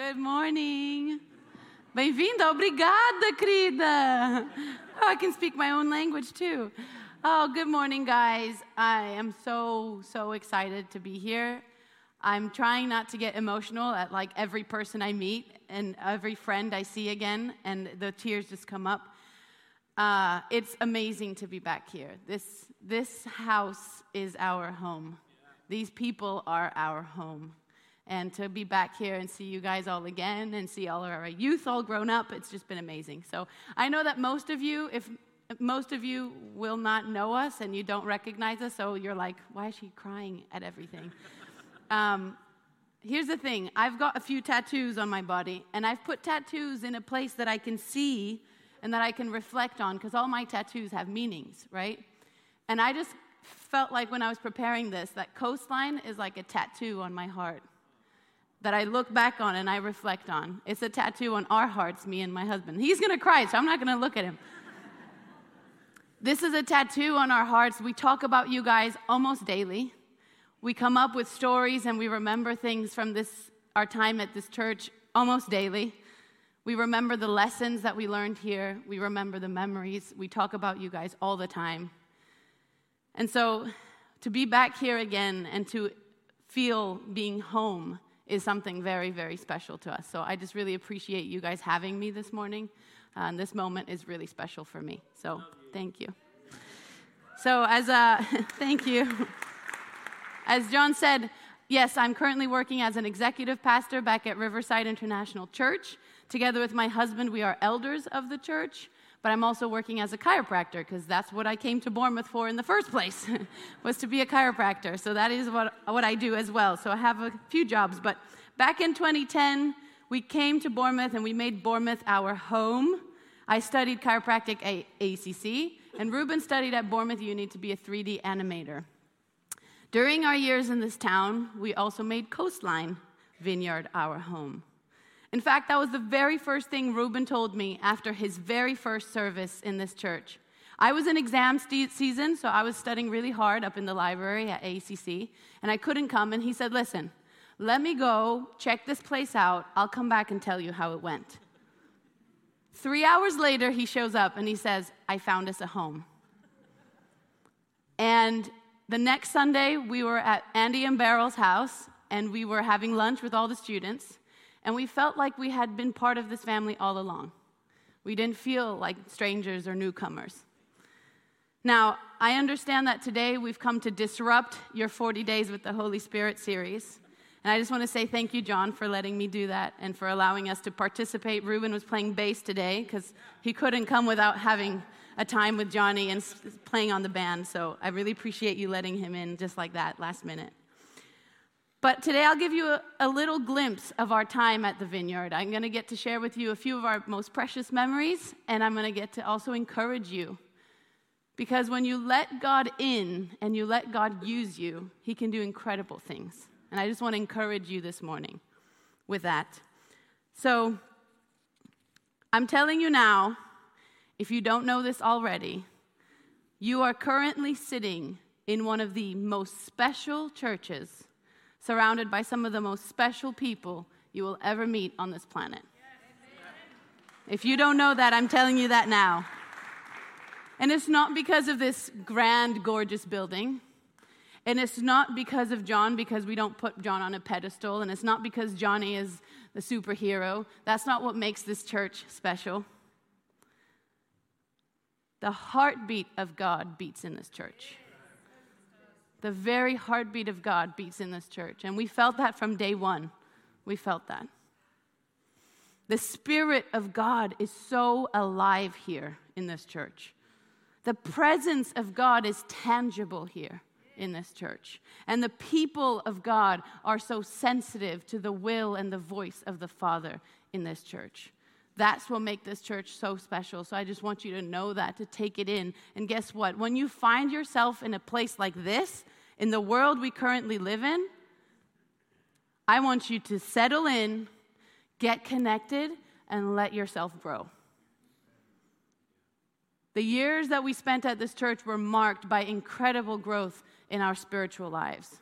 Good morning. Bem-vinda, obrigada, querida. Oh, I can speak my own language too. Oh, good morning, guys. I am so, so excited to be here. I'm trying not to get emotional at like every person I meet and every friend I see again, and the tears just come up. Uh, it's amazing to be back here. This, this house is our home. These people are our home and to be back here and see you guys all again and see all of our youth all grown up it's just been amazing. So i know that most of you if most of you will not know us and you don't recognize us so you're like why is she crying at everything? Um, here's the thing. I've got a few tattoos on my body and i've put tattoos in a place that i can see and that i can reflect on because all my tattoos have meanings right? And i just felt like when i was preparing this that coastline is like a tattoo on my heart that I look back on and I reflect on. It's a tattoo on our hearts, me and my husband. He's gonna cry, so I'm not gonna look at him. this is a tattoo on our hearts. We talk about you guys almost daily. We come up with stories and we remember things from this our time at this church almost daily. We remember the lessons that we learned here. We remember the memories. We talk about you guys all the time. And so to be back here again and to feel being home is something very, very special to us. So I just really appreciate you guys having me this morning. Uh, and this moment is really special for me. So thank you. So, as a thank you. As John said, yes, I'm currently working as an executive pastor back at Riverside International Church. Together with my husband, we are elders of the church but I'm also working as a chiropractor because that's what I came to Bournemouth for in the first place, was to be a chiropractor. So that is what, what I do as well. So I have a few jobs. But back in 2010, we came to Bournemouth and we made Bournemouth our home. I studied chiropractic at ACC, and Ruben studied at Bournemouth Uni to be a 3D animator. During our years in this town, we also made Coastline Vineyard our home. In fact, that was the very first thing Ruben told me after his very first service in this church. I was in exam st- season, so I was studying really hard up in the library at ACC, and I couldn't come. And he said, Listen, let me go check this place out. I'll come back and tell you how it went. Three hours later, he shows up and he says, I found us a home. And the next Sunday, we were at Andy and Beryl's house, and we were having lunch with all the students and we felt like we had been part of this family all along. We didn't feel like strangers or newcomers. Now, I understand that today we've come to disrupt your 40 Days with the Holy Spirit series. And I just want to say thank you, John, for letting me do that and for allowing us to participate. Ruben was playing bass today because he couldn't come without having a time with Johnny and playing on the band. So I really appreciate you letting him in just like that last minute. But today I'll give you a, a, little glimpse of our time at the vineyard. I'm going to get to share with you a few of our most precious memories, and I'm going to get to also encourage you. Because when you let God in and you let God use you, He can do incredible things. And I just want to encourage you this morning with that. So, I'm telling you now, if you don't know this already, you are currently sitting in one of the most special churches surrounded by some of the most special people you will ever meet on this planet. If you don't know that, I'm telling you that now. And it's not because of this grand, gorgeous building. And it's not because of John, because we don't put John on a pedestal. And it's not because Johnny is the superhero. That's not what makes this church special. The heartbeat of God beats in this church. The very heartbeat of God beats in this church. And we felt that from day one. We felt that. The Spirit of God is so alive here in this church. The presence of God is tangible here in this church. And the people of God are so sensitive to the will and the voice of the Father in this church. That's what makes this church so special. So I just want you to know that, to take it in. And guess what? When you find yourself in a place like this, in the world we currently live in, I want you to settle in, get connected, and let yourself grow. The years that we spent at this church were marked by incredible growth in our spiritual lives.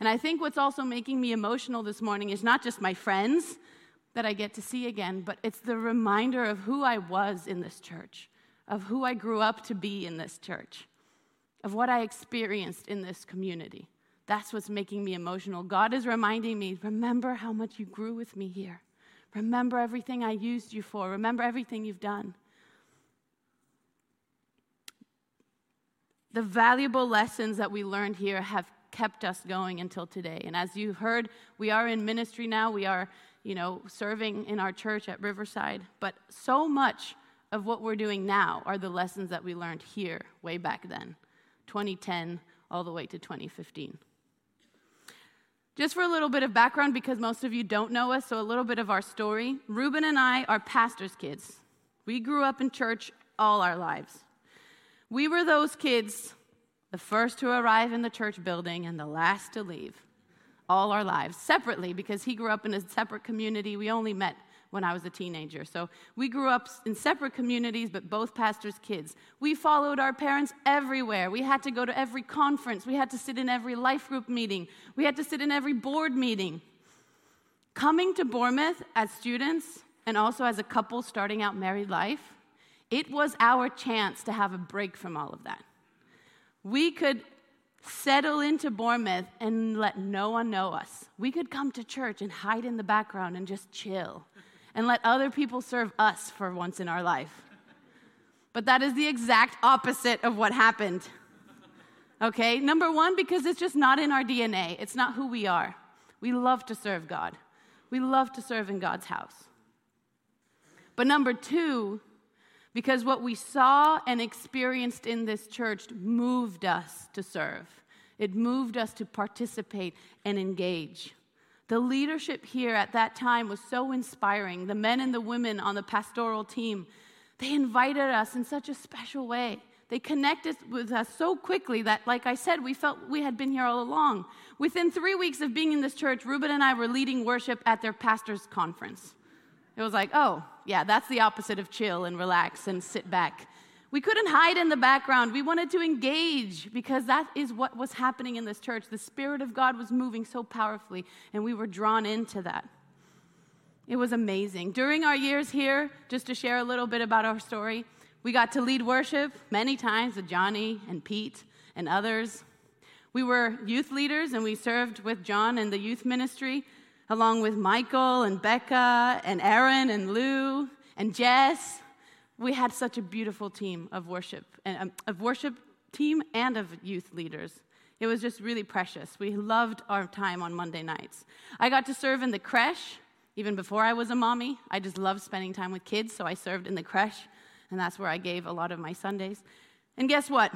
And I think what's also making me emotional this morning is not just my friends, that I get to see again, but it's the reminder of who I was in this church, of who I grew up to be in this church, of what I experienced in this community. That's what's making me emotional. God is reminding me remember how much you grew with me here. Remember everything I used you for. Remember everything you've done. The valuable lessons that we learned here have kept us going until today. And as you heard, we are in ministry now. We are, you know, serving in our church at Riverside. But so much of what we're doing now are the lessons that we learned here way back then, 2010 all the way to 2015. Just for a little bit of background, because most of you don't know us, so a little bit of our story. Ruben and I are pastor's kids. We grew up in church all our lives. We were those kids, the first to arrive in the church building and the last to leave, all our lives, separately, because he grew up in a separate community. We only met when I was a teenager. So we grew up in separate communities, but both pastors' kids. We followed our parents everywhere. We had to go to every conference. We had to sit in every life group meeting. We had to sit in every board meeting. Coming to Bournemouth as students and also as a couple starting out married life, it was our chance to have a break from all of that. We could settle into Bournemouth and let no one know us. We could come to church and hide in the background and just chill and let other people serve us for once in our life. But that is the exact opposite of what happened. Okay? Number one, because it's just not in our DNA, it's not who we are. We love to serve God, we love to serve in God's house. But number two, because what we saw and experienced in this church moved us to serve. It moved us to participate and engage. The leadership here at that time was so inspiring. The men and the women on the pastoral team, they invited us in such a special way. They connected with us so quickly that, like I said, we felt we had been here all along. Within three weeks of being in this church, Ruben and I were leading worship at their pastor's conference. It was like, oh, yeah, that's the opposite of chill and relax and sit back. We couldn't hide in the background. We wanted to engage because that is what was happening in this church. The Spirit of God was moving so powerfully, and we were drawn into that. It was amazing. During our years here, just to share a little bit about our story, we got to lead worship many times with Johnny and Pete and others. We were youth leaders and we served with John in the youth ministry, along with Michael and Becca and Aaron and Lou and Jess we had such a beautiful team of worship, um, of worship team and of youth leaders. It was just really precious. We loved our time on Monday nights. I got to serve in the creche even before I was a mommy. I just loved spending time with kids, so I served in the creche, and that's where I gave a lot of my Sundays. And guess what?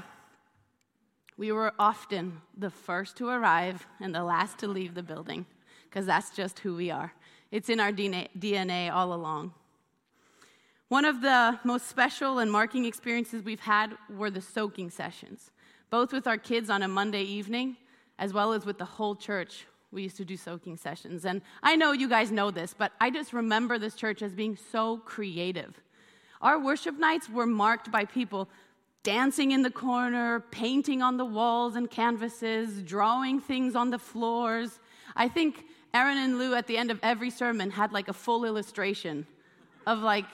We were often the first to arrive and the last to leave the building, because that's just who we are. It's in our DNA all along. One of the most special and marking experiences we've had were the soaking sessions, both with our kids on a Monday evening, as well as with the whole church. We used to do soaking sessions. And I know you guys know this, but I just remember this church as being so creative. Our worship nights were marked by people dancing in the corner, painting on the walls and canvases, drawing things on the floors. I think Aaron and Lou at the end of every sermon had like a full illustration of like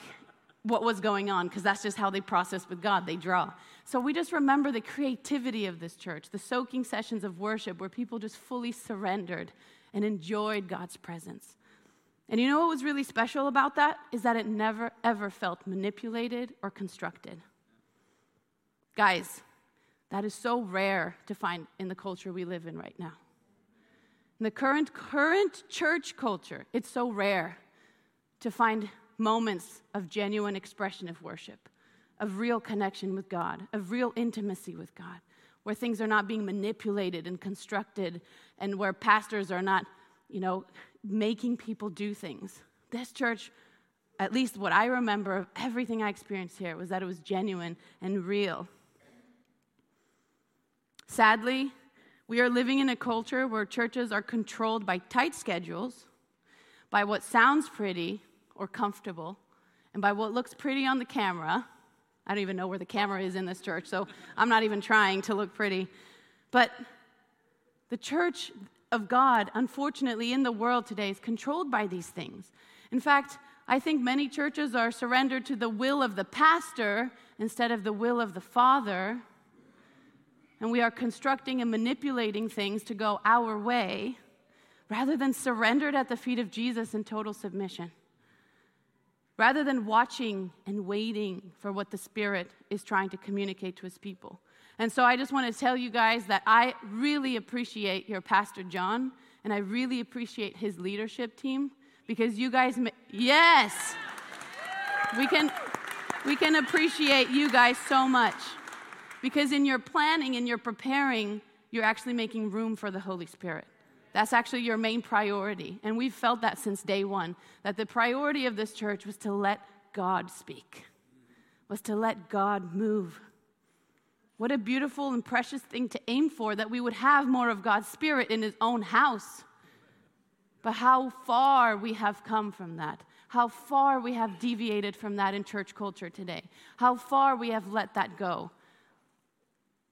what was going on because that's just how they process with God. They draw. So we just remember the creativity of this church, the soaking sessions of worship where people just fully surrendered and enjoyed God's presence. And you know what was really special about that? Is that it never, ever felt manipulated or constructed. Guys, that is so rare to find in the culture we live in right now. In the current, current church culture, it's so rare to find moments of genuine expression of worship, of real connection with God, of real intimacy with God, where things are not being manipulated and constructed, and where pastors are not, you know, making people do things. This church, at least what I remember of everything I experienced here, was that it was genuine and real. Sadly, we are living in a culture where churches are controlled by tight schedules, by what sounds pretty, or comfortable. And by what looks pretty on the camera, I don't even know where the camera is in this church, so I'm not even trying to look pretty. But the church, of God, unfortunately, in the world today is controlled by these things. In fact, I think many churches are surrendered to the will of the pastor instead of the will of the Father. And we are constructing and manipulating things to go our way rather than surrendered at the feet of Jesus in total submission. Rather than watching and waiting for what the Spirit is trying to communicate to his people. And so I just want to tell you guys that I really appreciate your Pastor John, and I really appreciate his leadership team because you guys, ma- yes, we can, we can appreciate you guys so much because in your planning and your preparing, you're actually making room for the Holy Spirit. That's actually your main priority. And we've felt that since day one that the priority of this church was to let God speak, was to let God move. What a beautiful and precious thing to aim for that we would have more of God's Spirit in His own house. But how far we have come from that. How far we have deviated from that in church culture today. How far we have let that go.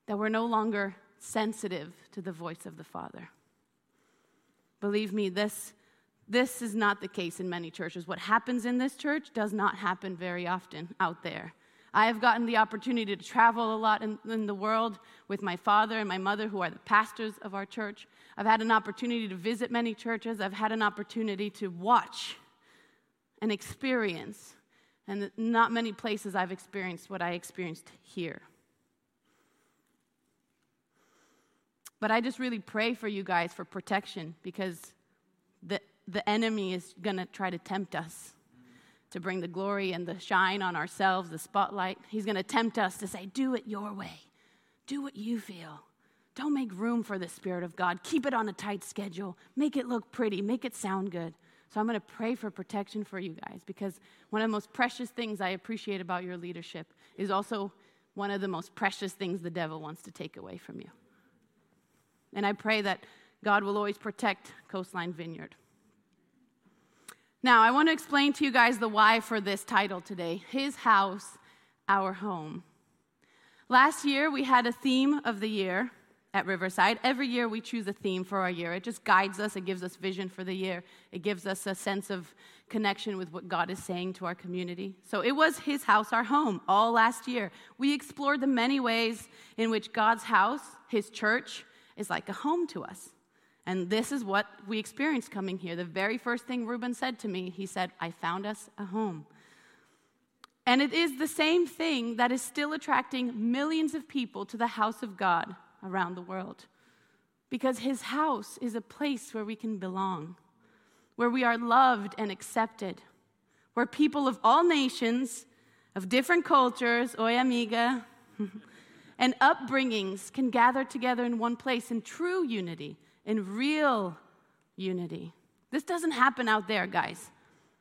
That we're no longer sensitive to the voice of the Father. Believe me, this, this is not the case in many churches. What happens in this church does not happen very often out there. I have gotten the opportunity to travel a lot in, in, the world with my father and my mother, who are the pastors of our church. I've had an opportunity to visit many churches. I've had an opportunity to watch and experience. And not many places I've experienced what I experienced here. But I just really pray for you guys for protection because the, the enemy is going to try to tempt us to bring the glory and the shine on ourselves, the spotlight. He's going to tempt us to say, Do it your way, do what you feel. Don't make room for the Spirit of God. Keep it on a tight schedule. Make it look pretty. Make it sound good. So I'm going to pray for protection for you guys because one of the most precious things I appreciate about your leadership is also one of the most precious things the devil wants to take away from you. And I pray that God will always protect Coastline Vineyard. Now, I want to explain to you guys the why for this title today His House, Our Home. Last year, we had a theme of the year at Riverside. Every year, we choose a theme for our year. It just guides us, it gives us vision for the year, it gives us a sense of connection with what God is saying to our community. So it was His house, our home, all last year. We explored the many ways in which God's house, His church, is like a home to us. And this is what we experienced coming here. The very first thing Ruben said to me, he said, I found us a home. And it is the same thing that is still attracting millions of people to the house of God around the world. Because his house is a place where we can belong, where we are loved and accepted, where people of all nations, of different cultures, oi amiga, and upbringings can gather together in one place in true unity in real unity. This doesn't happen out there, guys.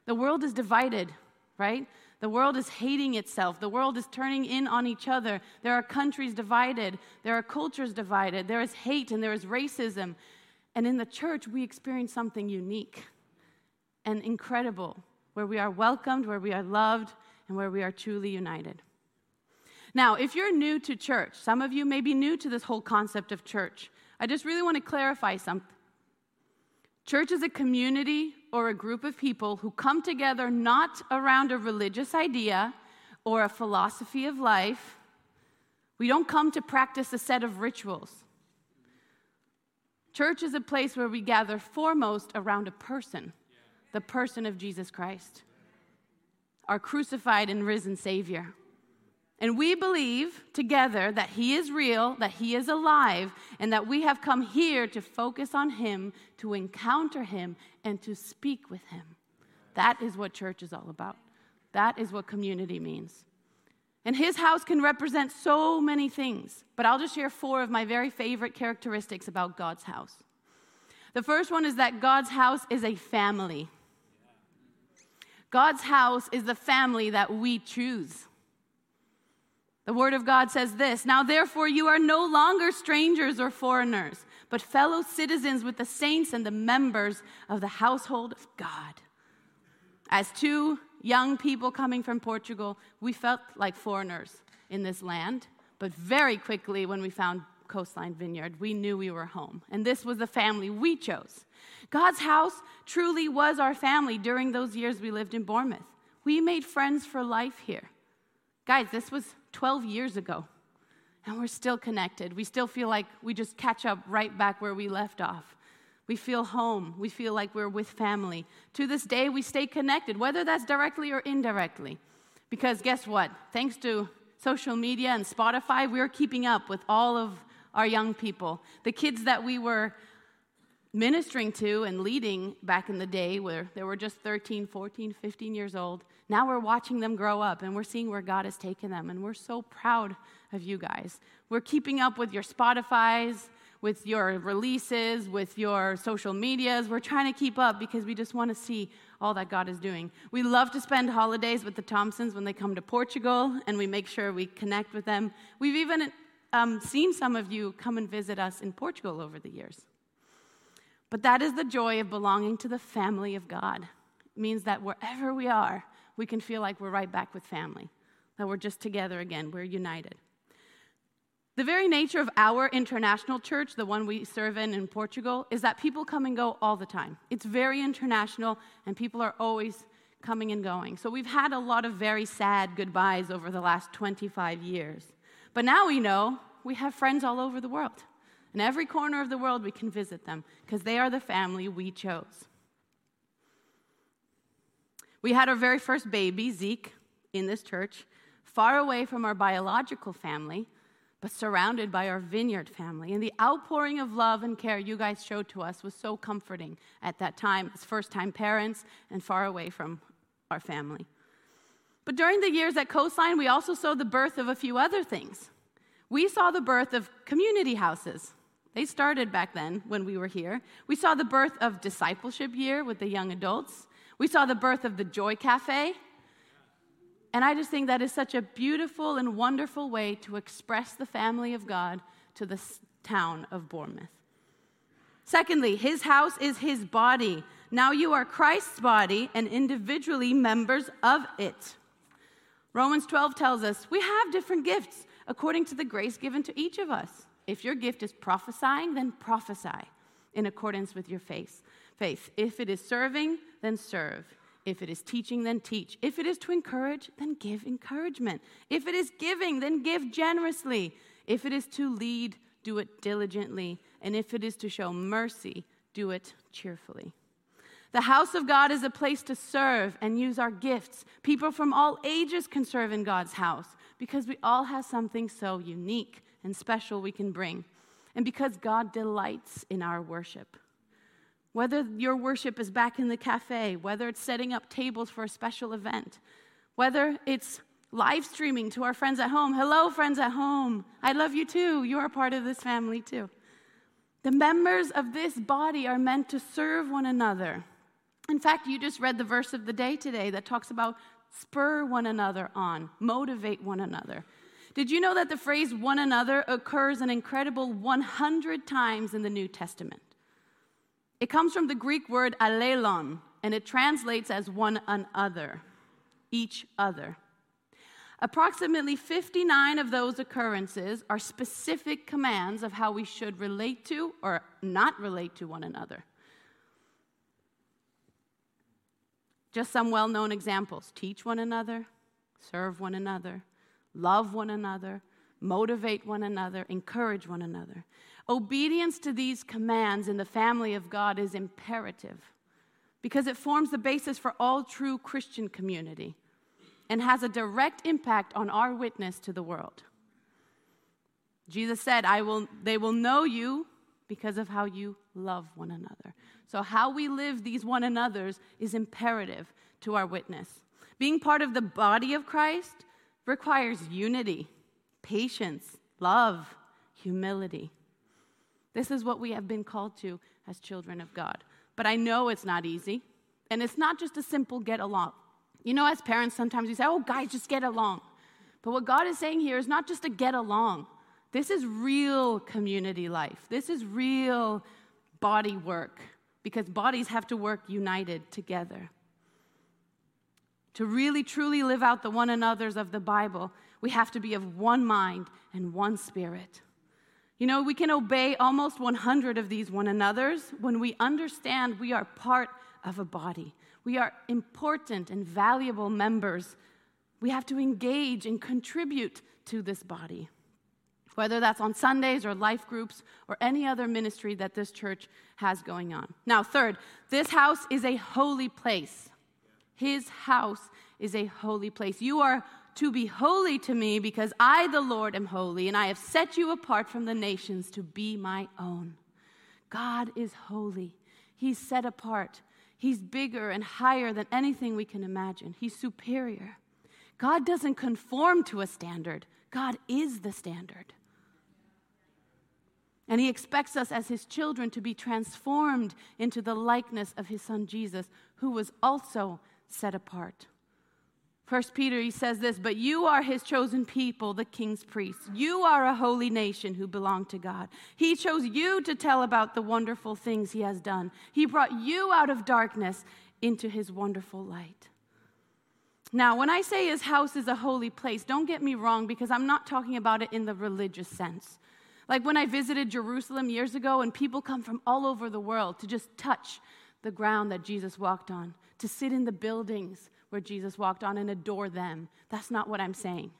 The world is divided, right? The world is hating itself. The world is turning in on each other. There are countries divided. There are cultures divided. There is hate and there is racism. And in the church, we experience something unique and incredible where we are welcomed, where we are loved, and where we are truly united. Now, if you're new to church, some of you may be new to this whole concept of church. I just really want to clarify something. Church is a community or a group of people who come together not around a religious idea or a philosophy of life. We don't come to practice a set of rituals. Church is a place where we gather foremost around a person, the person of Jesus Christ, our crucified and risen Savior. And we believe together that He is real, that He is alive, and that we have come here to focus on Him, to encounter Him, and to speak with Him. That is what church is all about. That is what community means. And His house can represent so many things, but I'll just share four of my very favorite characteristics about God's house. The first one is that God's house is a family. God's house is the family that we choose. The Word of God says this Now, therefore, you are no longer strangers or foreigners, but fellow citizens with the saints and the members of the household of God. As two young people coming from Portugal, we felt like foreigners in this land, but very quickly, when we found Coastline Vineyard, we knew we were home. And this was the family we chose. God's house truly was our family during those years we lived in Bournemouth. We made friends for life here. Guys, this was 12 years ago, and we're still connected. We still feel like we just catch up right back where we left off. We feel home. We feel like we're with family. To this day, we stay connected, whether that's directly or indirectly. Because guess what? Thanks to social media and Spotify, we're keeping up with all of our young people. The kids that we were ministering to and leading back in the day, where they were just 13, 14, 15 years old, now we're watching them grow up and we're seeing where God has taken them. And we're so proud of you guys. We're keeping up with your Spotify's, with your releases, with your social medias. We're trying to keep up because we just want to see all that God is doing. We love to spend holidays with the Thompsons when they come to Portugal, and we make sure we connect with them. We've even um, seen some of you come and visit us in Portugal over the years. But that is the joy of belonging to the family of God. It means that wherever we are, we can feel like we're right back with family, that we're just together again, we're united. The very nature of our international church, the one we serve in in Portugal, is that people come and go all the time. It's very international, and people are always coming and going. So we've had a lot of very sad goodbyes over the last 25 years. But now we know we have friends all over the world. In every corner of the world, we can visit them because they are the family we chose. We had our very first baby, Zeke, in this church, far away from our biological family, but surrounded by our vineyard family. And the outpouring of love and care you guys showed to us was so comforting at that time as first time parents and far away from our family. But during the years at Coastline, we also saw the birth of a few other things. We saw the birth of community houses. They started back then when we were here. We saw the birth of discipleship year with the young adults. We saw the birth of the Joy Cafe. And I just think that is such a beautiful and wonderful way to express the family of God to the town of Bournemouth. Secondly, his house is his body. Now you are Christ's body and individually members of it. Romans 12 tells us we have different gifts according to the grace given to each of us. If your gift is prophesying, then prophesy in accordance with your faith. Faith. If it is serving, then serve. If it is teaching, then teach. If it is to encourage, then give encouragement. If it is giving, then give generously. If it is to lead, do it diligently. And if it is to show mercy, do it cheerfully. The house of God is a place to serve and use our gifts. People from all ages can serve in God's house because we all have something so unique and special we can bring, and because God delights in our worship. Whether your worship is back in the cafe, whether it's setting up tables for a special event, whether it's live streaming to our friends at home. Hello, friends at home. I love you too. You are part of this family too. The members of this body are meant to serve one another. In fact, you just read the verse of the day today that talks about spur one another on, motivate one another. Did you know that the phrase one another occurs an incredible 100 times in the New Testament? It comes from the Greek word allelon, and it translates as one another, each other. Approximately 59 of those occurrences are specific commands of how we should relate to or not relate to one another. Just some well known examples teach one another, serve one another, love one another, motivate one another, encourage one another. Obedience to these commands in the family of God is imperative because it forms the basis for all true Christian community and has a direct impact on our witness to the world. Jesus said, I will, They will know you because of how you love one another. So, how we live these one another's is imperative to our witness. Being part of the body of Christ requires unity, patience, love, humility. This is what we have been called to as children of God. But I know it's not easy, and it's not just a simple get along. You know, as parents, sometimes we say, oh, guys, just get along. But what God is saying here is not just a get along. This is real community life. This is real body work because bodies have to work united together. To really truly live out the one another's of the Bible, we have to be of one mind and one spirit. You know, we can obey almost 100 of these one another's when we understand we are part of a body. We are important and valuable members. We have to engage and contribute to this body, whether that's on Sundays or life groups or any other ministry that this church has going on. Now, third, this house is a holy place. His house is a holy place. You are to be holy to me because I, the Lord, am holy, and I have set you apart from the nations to be my own. God is holy. He's set apart. He's bigger and higher than anything we can imagine. He's superior. God doesn't conform to a standard, God is the standard. And he expects us as his children to be transformed into the likeness of his son Jesus, who was also set apart. First Peter, he says this, but you are his chosen people, the king's priests. You are a holy nation who belong to God. He chose you to tell about the wonderful things he has done. He brought you out of darkness into his wonderful light. Now, when I say his house is a holy place, don't get me wrong because I'm not talking about it in the religious sense. Like when I visited Jerusalem years ago, and people come from all over the world to just touch the ground that Jesus walked on, to sit in the buildings where Jesus walked on and adore them. That's not what I'm saying.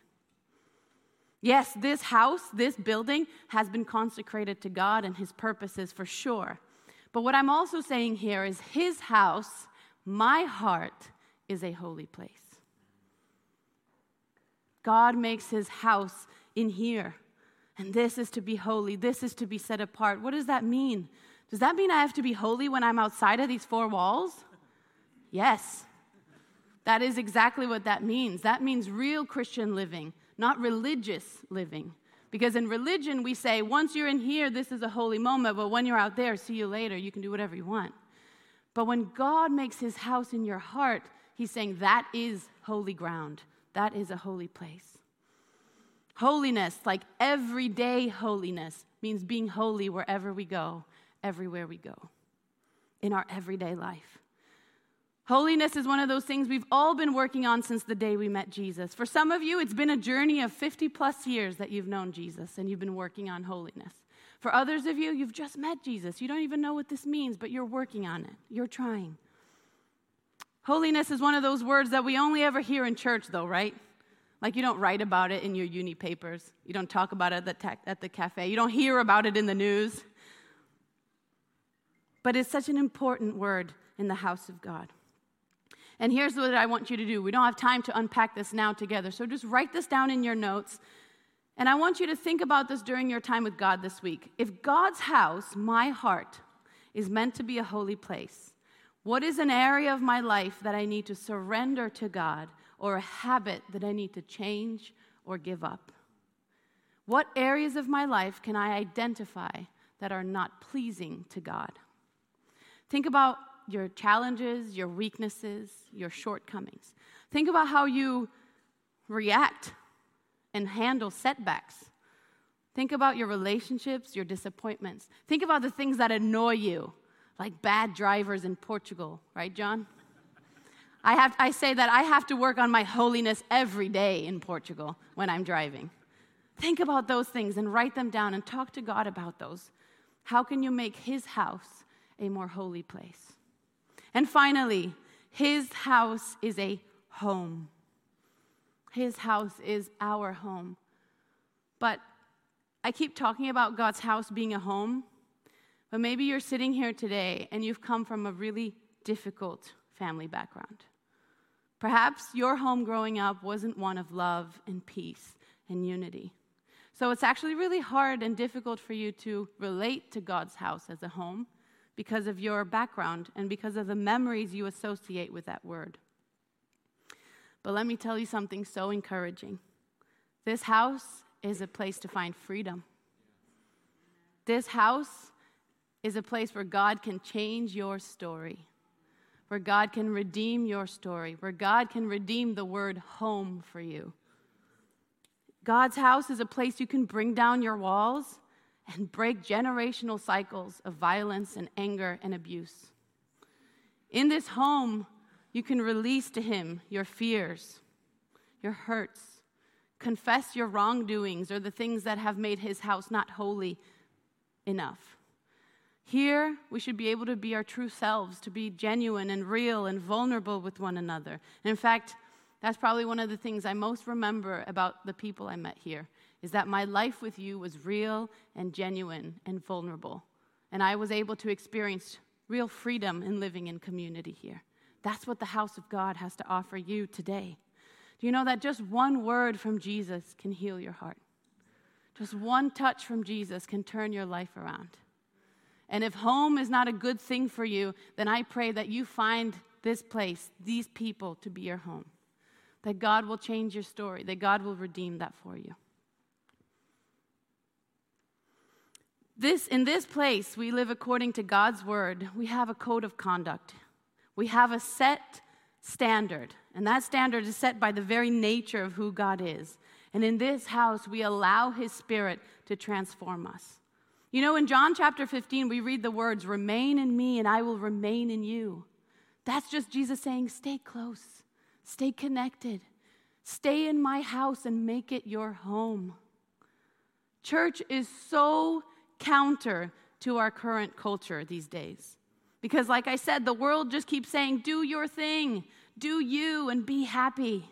Yes, this house, this building has been consecrated to God and his purposes for sure. But what I'm also saying here is his house, my heart, is a holy place. God makes his house in here. And this is to be holy. This is to be set apart. What does that mean? Does that mean I have to be holy when I'm outside of these four walls? Yes. That is exactly what that means. That means real Christian living, not religious living. Because in religion, we say, once you're in here, this is a holy moment, but when you're out there, see you later, you can do whatever you want. But when God makes his house in your heart, he's saying that is holy ground, that is a holy place. Holiness, like everyday holiness, means being holy wherever we go, everywhere we go, in our everyday life. Holiness is one of those things we've all been working on since the day we met Jesus. For some of you, it's been a journey of 50 plus years that you've known Jesus and you've been working on holiness. For others of you, you've just met Jesus. You don't even know what this means, but you're working on it. You're trying. Holiness is one of those words that we only ever hear in church, though, right? Like you don't write about it in your uni papers. You don't talk about it at the, at the cafe. You don't hear about it in the news. But it's such an important word in the house of God. And here's what I want you to do. We don't have time to unpack this now together, so just write this down in your notes. And I want you to think about this during your time with God this week. If God's house, my heart, is meant to be a holy place, what is an area of my life that I need to surrender to God or a habit that I need to change or give up? What areas of my life can I identify that are not pleasing to God? Think about your challenges, your weaknesses, your shortcomings. Think about how you react and handle setbacks. Think about your relationships, your disappointments. Think about the things that annoy you, like bad drivers in Portugal, right, John? I, have, I say that I have to work on my holiness every day in Portugal when I'm driving. Think about those things and write them down and talk to God about those. How can you make His house a more holy place? And finally, his house is a home. His house is our home. But I keep talking about God's house being a home, but maybe you're sitting here today and you've come from a really difficult family background. Perhaps your home growing up wasn't one of love and peace and unity. So it's actually really hard and difficult for you to relate to God's house as a home because of your background and because of the memories you associate with that word. But let me tell you something so encouraging. This house is a place to find freedom. This house is a place where God can change your story, where God can redeem your story, where God can redeem the word home for you. God's house is a place you can bring down your walls and break generational cycles of violence and anger and abuse. In this home, you can release to Him your fears, your hurts. confess your wrongdoings or the things that have made his house not holy enough. Here, we should be able to be our true selves, to be genuine and real and vulnerable with one another. And in fact, that's probably one of the things I most remember about the people I met here is that my life with you was real and genuine and vulnerable. And I was able to experience real freedom in living in community here. That's what the house of God has to offer you today. Do you know that just one word from Jesus can heal your heart? Just one touch from Jesus can turn your life around. And if home is not a good thing for you, then I pray that you find this place, these people to be your home. That God will change your story, that God will redeem that for you. This, in this place, we live according to God's word. We have a code of conduct. We have a set standard, and that standard is set by the very nature of who God is. And in this house, we allow His Spirit to transform us. You know, in John chapter 15, we read the words, Remain in me, and I will remain in you. That's just Jesus saying, Stay close, stay connected, stay in my house, and make it your home. Church is so counter to our current culture these days. Because, like I said, the world just keeps saying, Do your thing, do you, and be happy.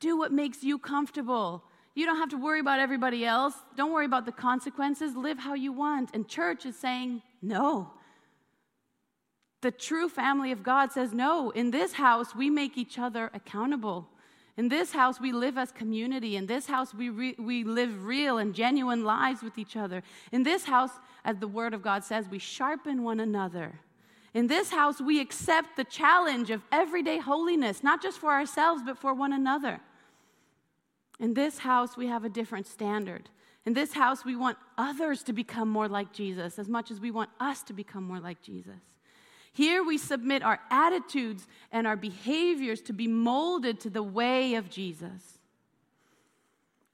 Do what makes you comfortable. You don't have to worry about everybody else. Don't worry about the consequences. Live how you want. And church is saying, no. The true family of God says, no. In this house, we make each other accountable. In this house, we live as community. In this house, we, re- we live real and genuine lives with each other. In this house, as the Word of God says, we sharpen one another. In this house, we accept the challenge of everyday holiness, not just for ourselves, but for one another. In this house, we have a different standard. In this house, we want others to become more like Jesus as much as we want us to become more like Jesus. Here, we submit our attitudes and our behaviors to be molded to the way of Jesus.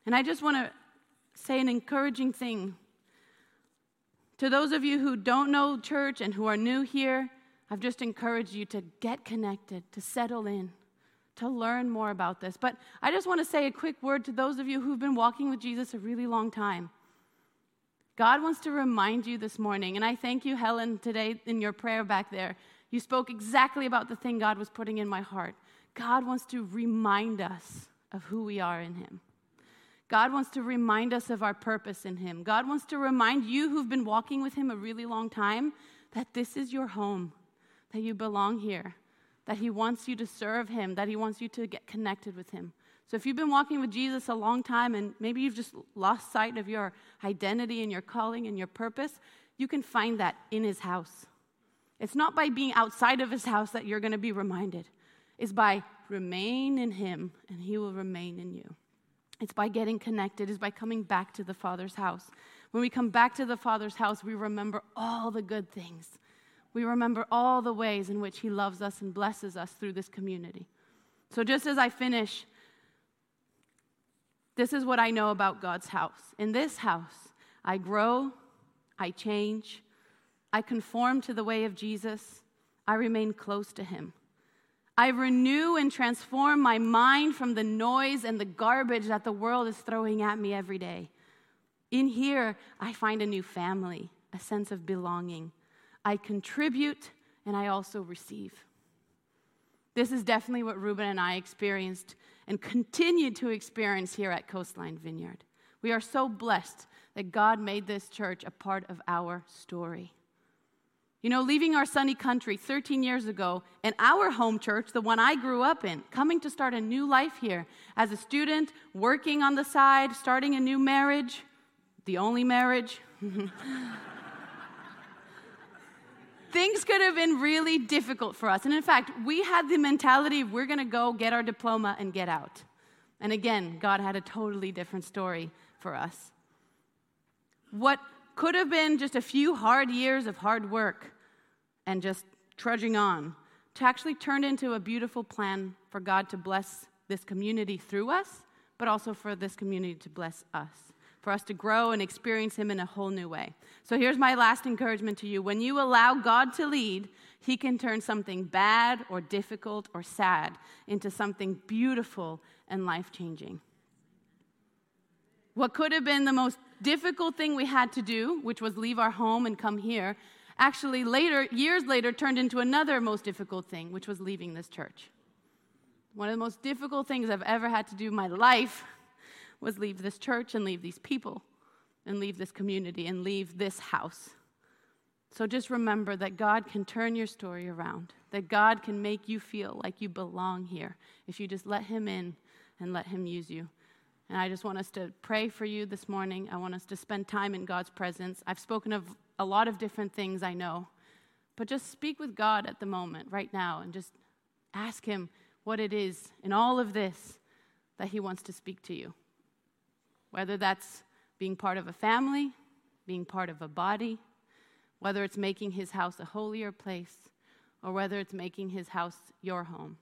And I just want to say an encouraging thing. To those of you who don't know church and who are new here, I've just encouraged you to get connected, to settle in to learn more about this. But I just want to say a quick word to those of you who've been walking with Jesus a really long time. God wants to remind you this morning, and I thank you, Helen, today in your prayer back there. You spoke exactly about the thing God was putting in my heart. God wants to remind us of who we are in Him. God wants to remind us of our purpose in Him. God wants to remind you who've been walking with Him a really long time that this is your home, that you belong here, that He wants you to serve Him, that He wants you to get connected with Him. So if you've been walking with Jesus a long time and maybe you've just lost sight of your identity and your calling and your purpose, you can find that in His house. It's not by being outside of His house that you're going to be reminded, it's by remain in Him and He will remain in you. It's by getting connected, it's by coming back to the Father's house. When we come back to the Father's house, we remember all the good things we remember all the ways in which He loves us and blesses us through this community. So, just as I finish, this is what I know about God's house. In this house, I grow, I change, I conform to the way of Jesus, I remain close to Him. I renew and transform my mind from the noise and the garbage that the world is throwing at me every day. In here, I find a new family, a sense of belonging. I contribute, and I also receive. This is definitely what Ruben and I experienced and continue to experience here at Coastline Vineyard. We are so blessed that God made this church a part of our story. You know, leaving our sunny country 13 years ago and our home church, the one I grew up in, coming to start a new life here as a student, working on the side, starting a new marriage, the only marriage. things could have been really difficult for us. And in fact, we had the mentality of we're going to go get our diploma and get out. And again, God had a totally different story for us. What could have been just a few hard years of hard work and just trudging on to actually turn into a beautiful plan for God to bless this community through us, but also for this community to bless us for us to grow and experience Him in a whole new way. So here's my last encouragement to you. When you allow God to lead, He can turn something bad or difficult or sad into something beautiful and life changing. What could have been the most difficult thing we had to do, which was leave our home and come here, actually later, years later, turned into another most difficult thing, which was leaving this church. One of the most difficult things I've ever had to do in my life was leave this church and leave these people and leave this community and leave this house. So just remember that God can turn your story around, that God can make you feel like you belong here if you just let Him in and let Him use you. And I just want us to pray for you this morning. I want us to spend time in God's presence. I've spoken of a lot of different things I know, but just speak with God at the moment, right now, and just ask Him what it is in all of this that He wants to speak to you. Whether that's being part of a family, being part of a body, whether it's making His house a holier place, or whether it's making His house your home.